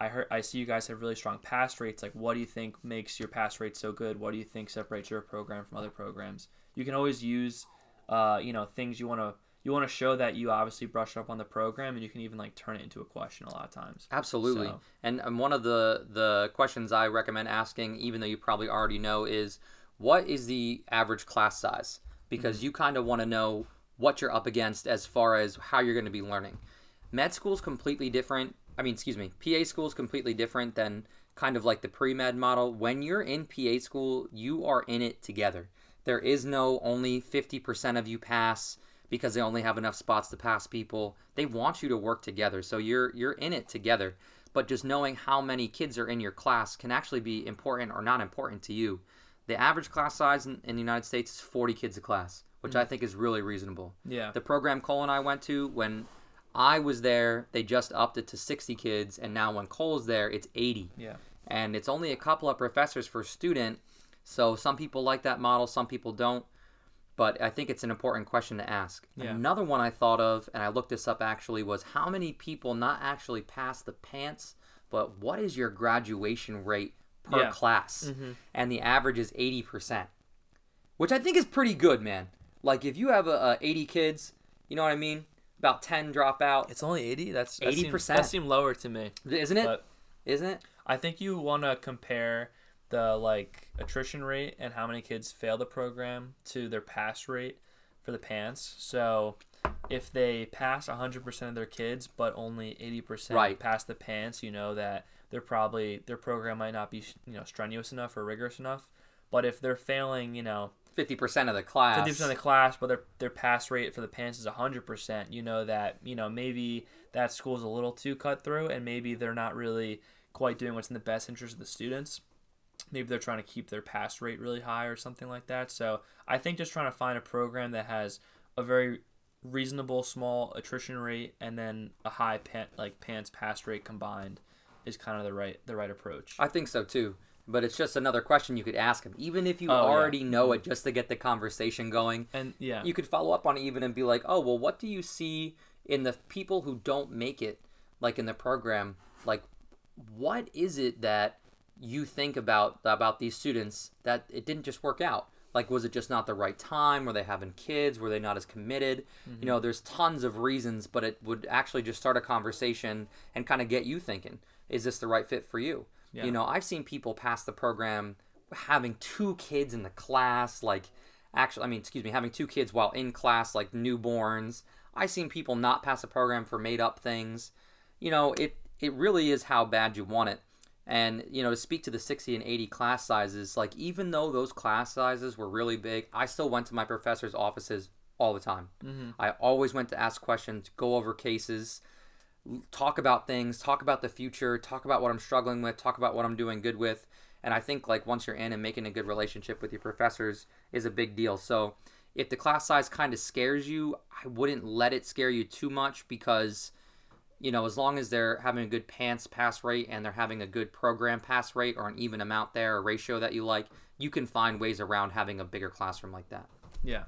I heard I see you guys have really strong pass rates. Like, what do you think makes your pass rate so good? What do you think separates your program from other programs? You can always use, uh, you know, things you want to you want to show that you obviously brush up on the program, and you can even like turn it into a question a lot of times. Absolutely. So- And, and one of the, the questions I recommend asking, even though you probably already know, is what is the average class size? Because mm-hmm. you kind of want to know what you're up against as far as how you're going to be learning. Med school's completely different. I mean, excuse me, PA school's completely different than kind of like the pre med model. When you're in PA school, you are in it together. There is no only 50% of you pass because they only have enough spots to pass people. They want you to work together. So you're you're in it together. But just knowing how many kids are in your class can actually be important or not important to you. The average class size in, in the United States is 40 kids a class, which I mm. think is really reasonable. Yeah. The program Cole and I went to when I was there, they just upped it to 60 kids, and now when Cole's there, it's 80 Yeah. and it's only a couple of professors per student. So some people like that model, some people don't. But I think it's an important question to ask. Yeah. Another one I thought of, and I looked this up actually, was how many people not actually pass the PANCE, but what is your graduation rate per Yeah. class? Mm-hmm. And the average is 80%, which I think is pretty good, man. Like if you have a, a 80 kids, you know what I mean? About 10 drop out, It's only eighty. That's 80%. Seemed, that seemed lower to me. isn't it? Not it? I think you want to compare the like attrition rate and how many kids fail the program to their pass rate for the PANCE. So if they pass 100% of their kids but only 80% Right. pass the PANCE, you know that they're probably their program might not be, you know, strenuous enough or rigorous enough. But if they're failing, you know, 50% of the class. fifty percent of the class, but their their pass rate for the PANCE is hundred percent. You know that you know maybe that school's a little too cutthroat, and maybe they're not really quite doing what's in the best interest of the students. Maybe they're trying to keep their pass rate really high or something like that. So I think just trying to find a program that has a very reasonable small attrition rate and then a high pan, like PANCE pass rate combined is kind of the right the right approach. I think so too. But it's just another question you could ask him, even if you Oh, yeah. already know it, mm-hmm. just to get the conversation going. and yeah, You could follow up on it even and be like, "Oh, well, what do you see in the people who don't make it, like in the program? Like, what is it that you think about about these students that it didn't just work out? Like, was it just not the right time? Were they having kids? Were they not as committed? Mm-hmm. You know, there's tons of reasons, but it would actually just start a conversation and kind of get you thinking, is this the right fit for you? Yeah. You know, I've seen people pass the program having two kids in the class, like actually, I mean, excuse me, having two kids while in class, like newborns. I've seen people not pass a program for made up things. You know, it it really is how bad you want it. And you know, to speak to the 60 and 80 class sizes, like even though those class sizes were really big, I still went to my professors' offices all the time. Mm-hmm. I always went to ask questions, go over cases, talk about things, talk about the future, talk about what I'm struggling with, talk about what I'm doing good with. And I think like once you're in and making a good relationship with your professors is a big deal. So if the class size kind of scares you, I wouldn't let it scare you too much because you know, as long as they're having a good PANCE pass rate and they're having a good program pass rate or an even amount there, a ratio that you like, you can find ways around having a bigger classroom like that. yeah,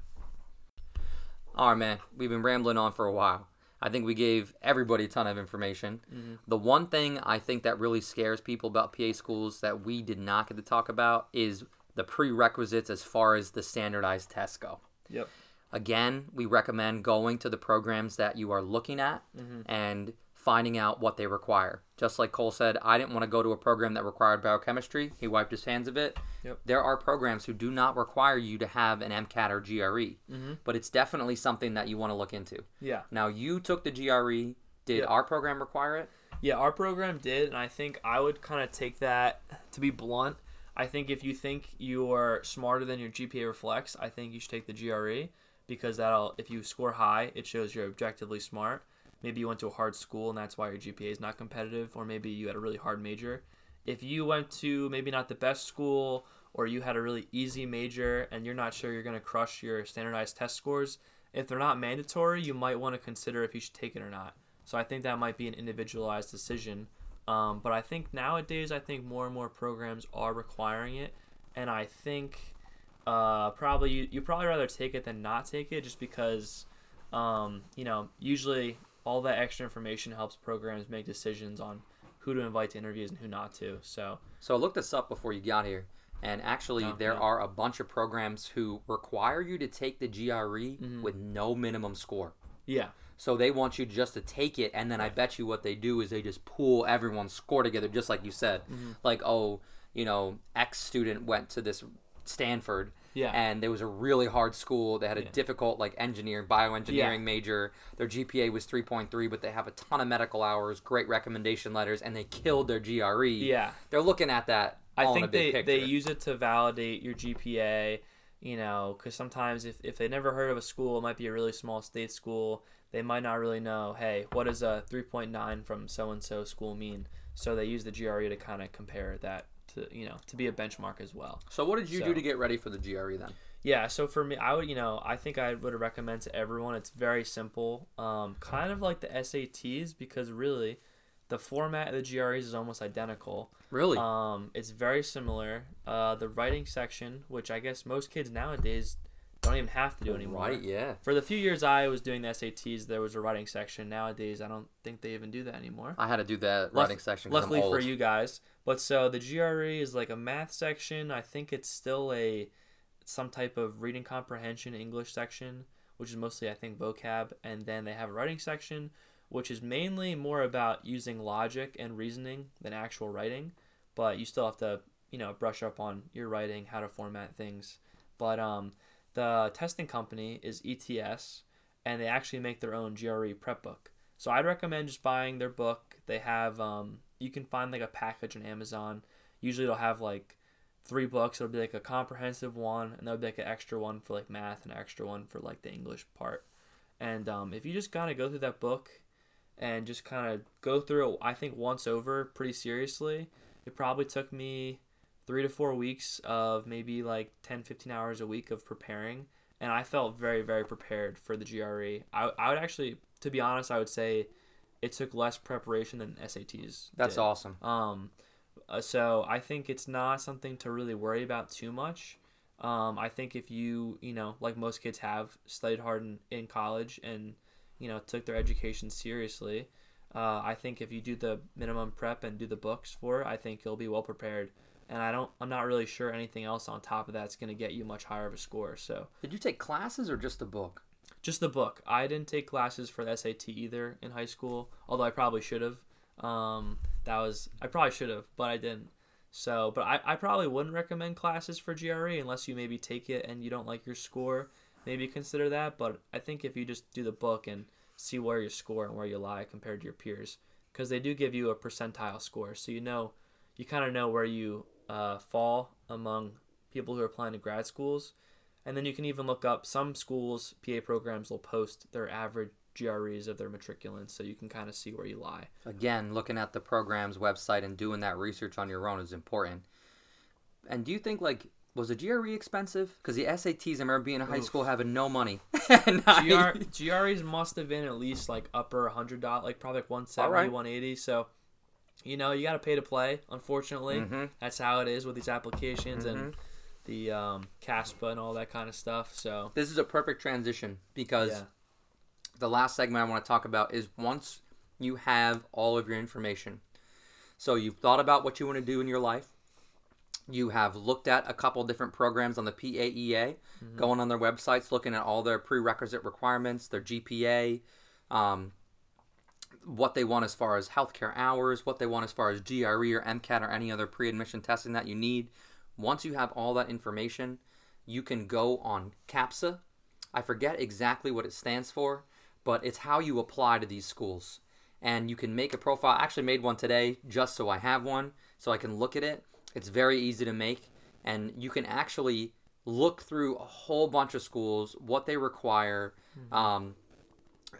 All right, man. We've been rambling on for a while. I think we gave everybody a ton of information. Mm-hmm. The one thing I think that really scares people about PA schools that we did not get to talk about is the prerequisites as far as the standardized tests go. yep, Again, we recommend going to the programs that you are looking at mm-hmm. and finding out what they require. Just like Cole said, I didn't want to go to a program that required biochemistry. He wiped his hands of it. Yep. There are programs who do not require you to have an MCAT or GRE, mm-hmm. but it's definitely something that you want to look into. yeah. Now, you took the GRE. Did Yep. our program require it? Yeah, our program did, and I think I would kind of take that to be blunt. I think if you think you're smarter than your GPA reflects, I think you should take the GRE because that'll if you score high, it shows you're objectively smart. Maybe you went to a hard school and that's why your GPA is not competitive, or maybe you had a really hard major. If you went to maybe not the best school or you had a really easy major and you're not sure you're going to crush your standardized test scores, if they're not mandatory, you might want to consider if you should take it or not. So I think that might be an individualized decision. Um, but I think nowadays, I think more and more programs are requiring it, and I think uh, probably you you probably rather take it than not take it, just because um, you know usually all that extra information helps programs make decisions on who to invite to interviews and who not to. So So I looked this up before you got here, and actually, Oh, there yeah. are a bunch of programs who require you to take the GRE Mm-hmm. with no minimum score. yeah, So they want you just to take it, and then I bet you what they do is they just pool everyone's score together, just like you said. Mm-hmm. Like, oh, you know, X student went to this Stanford, Yeah. and there was a really hard school. They had a Yeah. difficult like engineering, bioengineering Yeah. major. Their GPA was three point three, but they have a ton of medical hours, great recommendation letters, and they killed their GRE. yeah. they're looking at that. I all in a think big they, picture. they use it to validate your GPA, you know, because sometimes if, if they never heard of a school, it might be a really small state school. They might not really know, hey, what does a 3.9 from so and so school mean? So they use the GRE to kind of compare that to, you know, to be a benchmark as well. So what did you do to get ready for the GRE then? Yeah, so for me, I would, you know, I think I would recommend to everyone. It's very simple, um, kind of like the SATs, because really, the format of the GREs is almost identical. Really? Um, it's very similar. Uh, the writing section, which I guess most kids nowadays don't even have to do anymore. Right. Yeah. For the few years I was doing the SATs, there was a writing section. Nowadays, I don't think they even do that anymore. I had to do that writing section. Luckily for you guys, but so the GRE is like a math section. I think it's still a some type of reading comprehension English section, which is mostly I think vocab, and then they have a writing section, which is mainly more about using logic and reasoning than actual writing. But you still have to you know brush up on your writing, how to format things. But um, the testing company is ETS, and they actually make their own GRE prep book. So I'd recommend just buying their book. They have um, you can find like a package on Amazon. Usually it'll have like three books. It'll be like a comprehensive one, and there'll be like an extra one for like math and an extra one for like the English part. And um, if you just kind of go through that book and just kind of go through it, I think once over pretty seriously, it probably took me three to four weeks of maybe like 10, 15 hours a week of preparing. and I felt very very prepared for the GRE. I I would actually, to be honest, I would say it took less preparation than SATs. That's did. awesome. Um, uh, so I think it's not something to really worry about too much. Um, I think if you, you know, like most kids have studied hard in, in college and, you know, took their education seriously, uh, I think if you do the minimum prep and do the books for it, I think you'll be well prepared. And I don't, I'm not really sure anything else on top of that's going to get you much higher of a score. So Did you take classes or just the book? just the book. I didn't take classes for the SAT either in high school, although I probably should have. Um, that was I probably should have, but I didn't. So, but I, I probably wouldn't recommend classes for GRE unless you maybe take it and you don't like your score. Maybe consider that. But I think if you just do the book and see where you score and where you lie compared to your peers, because they do give you a percentile score, so you know, you kind of know where you uh, fall among people who are applying to grad schools. And then you can even look up some schools, PA programs will post their average GREs of their matriculants so you can kind of see where you lie. Again, looking at the program's website and doing that research on your own is important. And do you think like was the GRE expensive? Because the SATs, I remember being in high Oof. school having no money. *laughs* GR, GREs *laughs* must have been at least like upper hundred dot, like probably like 170, Alright. 180. So, you know, you got to pay to play. Unfortunately, Mhm. that's how it is with these applications Mhm. and the um, CASPA and all that kind of stuff. So, this is a perfect transition because yeah, the last segment I want to talk about is once you have all of your information. So you've thought about what you want to do in your life. You have looked at a couple different programs on the PAEA, going on their websites, looking at all their prerequisite requirements, their GPA, um, what they want as far as healthcare hours, what they want as far as GRE or MCAT or any other pre-admission testing that you need. Once you have all that information, you can go on CAPSA. I forget exactly what it stands for, but it's how you apply to these schools. And you can make a profile. I actually made one today just so I have one so I can look at it. It's very easy to make, and you can actually look through a whole bunch of schools, what they require, um,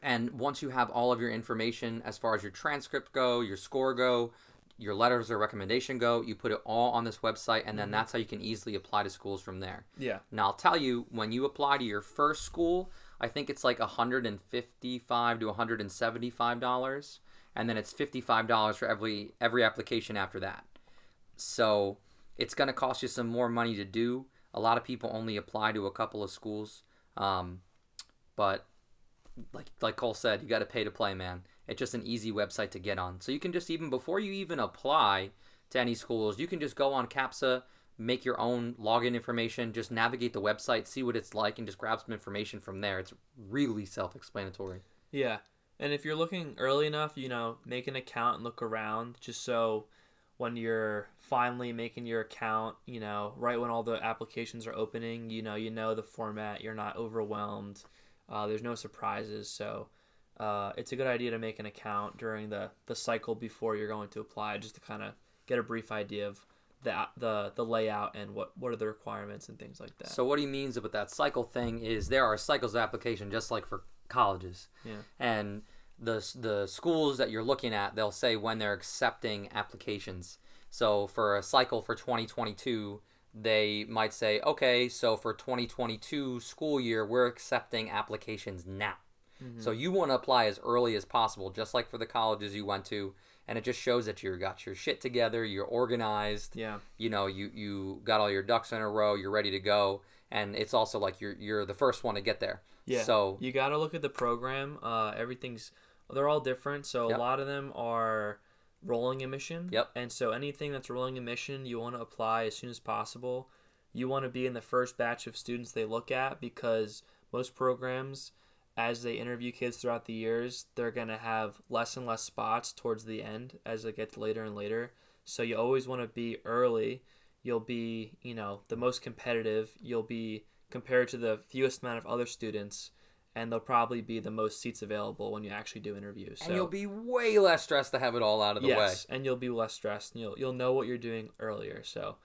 and once you have all of your information as far as your transcript go, your score go, your letters of recommendation go, you put it all on this website, and then that's how you can easily apply to schools from there. yeah, Now I'll tell you, when you apply to your first school, I think it's like 155 to 175 dollars, and then it's 55 dollars for every every application after that. So it's going to cost you some more money to do. A lot of people only apply to a couple of schools, um, but like like Cole said, you got to pay to play, man. It's just an easy website to get on. So you can just even before you even apply to any schools, you can just go on CAPSA, make your own login information, just navigate the website, see what it's like, and just grab some information from there. It's really self-explanatory. Yeah. And if you're looking early enough, you know, make an account and look around just so when you're finally making your account, you know, right when all the applications are opening, you know, you know the format, you're not overwhelmed. Uh, there's no surprises. So uh, it's a good idea to make an account during the, the cycle before you're going to apply just to kind of get a brief idea of the, the, the layout and what, what are the requirements and things like that. So what he means about that cycle thing is there are cycles of application just like for colleges. Yeah. And the the schools that you're looking at, they'll say when they're accepting applications. So for a cycle for 2022, they might say, "Okay, so for 2022 school year, we're accepting applications now." So you want to apply as early as possible, just like for the colleges you went to, and it just shows that you got your shit together, you're organized, yeah. you know you you got all your ducks in a row you're ready to go and it's also like you're you're the first one to get there Yeah. so you got to look at the program. Uh, everything's they're all different. So Yep. a lot of them are rolling admission. Yep. And so anything that's rolling admission, you want to apply as soon as possible. You want to be in the first batch of students they look at because most programs, as they interview kids throughout the years, they're gonna have less and less spots towards the end as it gets later and later. So you always want to be early. You'll be, you know, the most competitive. You'll be compared to the fewest amount of other students, and there'll probably be the most seats available when you actually do interviews. So and you'll be way less stressed to have it all out of the way. yes, and you'll be less stressed. And you'll you'll know what you're doing earlier. So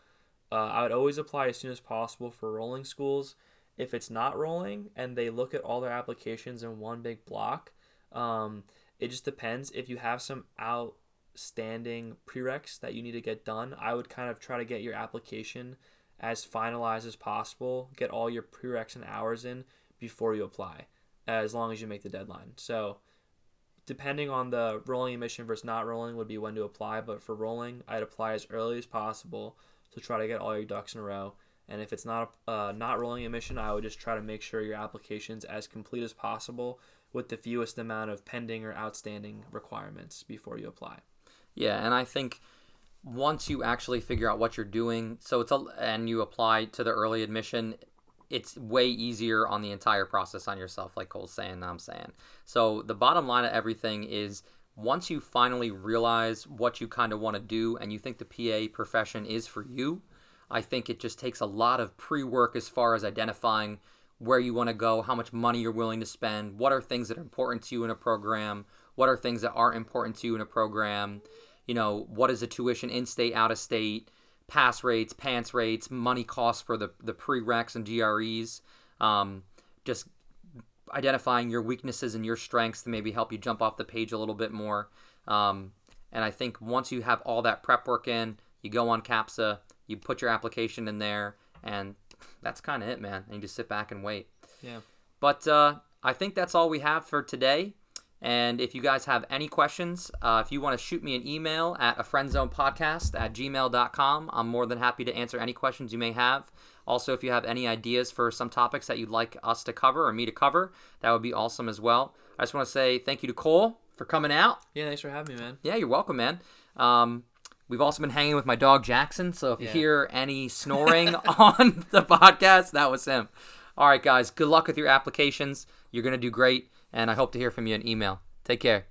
uh, I would always apply as soon as possible for rolling schools. If it's not rolling and they look at all their applications in one big block, um, it just depends. If you have some outstanding prereqs that you need to get done, I would kind of try to get your application as finalized as possible. Get all your prereqs and hours in before you apply, as long as you make the deadline. So, depending on the rolling admission versus not rolling, would be when to apply. But for rolling, I'd apply as early as possible to try to get all your ducks in a row. And if it's not uh, not rolling admission, I would just try to make sure your application's as complete as possible with the fewest amount of pending or outstanding requirements before you apply. Yeah, and I think once you actually figure out what you're doing, so it's a and you apply to the early admission, it's way easier on the entire process on yourself, like Cole's saying, I'm saying. So the bottom line of everything is once you finally realize what you kind of want to do and you think the PA profession is for you, I think it just takes a lot of pre work as far as identifying where you want to go, how much money you're willing to spend, what are things that are important to you in a program, what are things that aren't important to you in a program, you know, what is the tuition in state, out of state, pass rates, PANCE rates, money costs for the, the prereqs and GREs. Um, just identifying your weaknesses and your strengths to maybe help you jump off the page a little bit more. Um, and I think once you have all that prep work in, you go on CAPSA, you put your application in there, and that's kind of it, man. And you just sit back and wait. Yeah. But uh, I think that's all we have for today. And if you guys have any questions, uh, if you want to shoot me an email at a podcast at gmail.com, I'm more than happy to answer any questions you may have. Also, if you have any ideas for some topics that you'd like us to cover or me to cover, that would be awesome as well. I just want to say thank you to Cole for coming out. Yeah, thanks for having me, man. Yeah, you're welcome, man. Um, we've also been hanging with my dog Jackson, so if you hear any *laughs* snoring on the podcast, that was him. All right, guys, good luck with your applications. You're going to do great, and I hope to hear from you in email. Take care.